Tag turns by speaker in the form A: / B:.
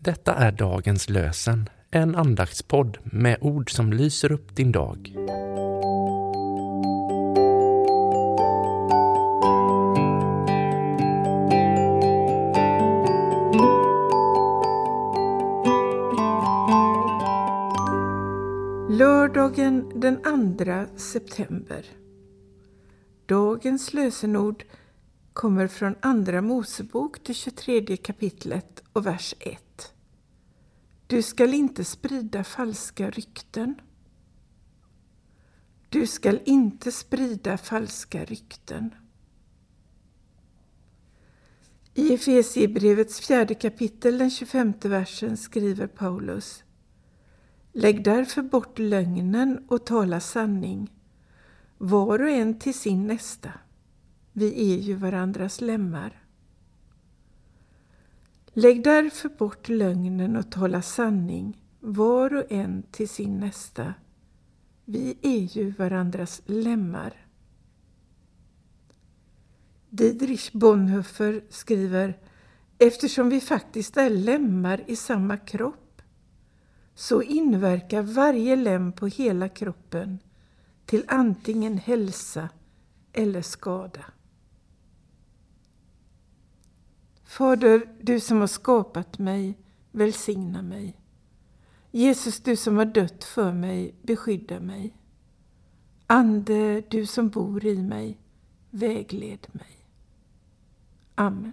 A: Detta är dagens lösen, en andaktspodd med ord som lyser upp din dag.
B: Lördagen den 2 september. Dagens lösenord kommer från Andra Mosebok, det 23 kapitlet och vers 1. Du skall inte sprida falska rykten. Du skall inte sprida falska rykten. I Efesierbrevets fjärde kapitel, den 25 versen, skriver Paulus Lägg därför bort lögnen och tala sanning, var och en till sin nästa. Vi är ju varandras lemmar. Lägg därför bort lögnen och tala sanning, var och en till sin nästa. Vi är ju varandras lemmar. Didrich Bonhoeffer skriver Eftersom vi faktiskt är lemmar i samma kropp så inverkar varje lem på hela kroppen till antingen hälsa eller skada. Fader, du som har skapat mig, välsigna mig. Jesus, du som har dött för mig, beskydda mig. Ande, du som bor i mig, vägled mig. Amen.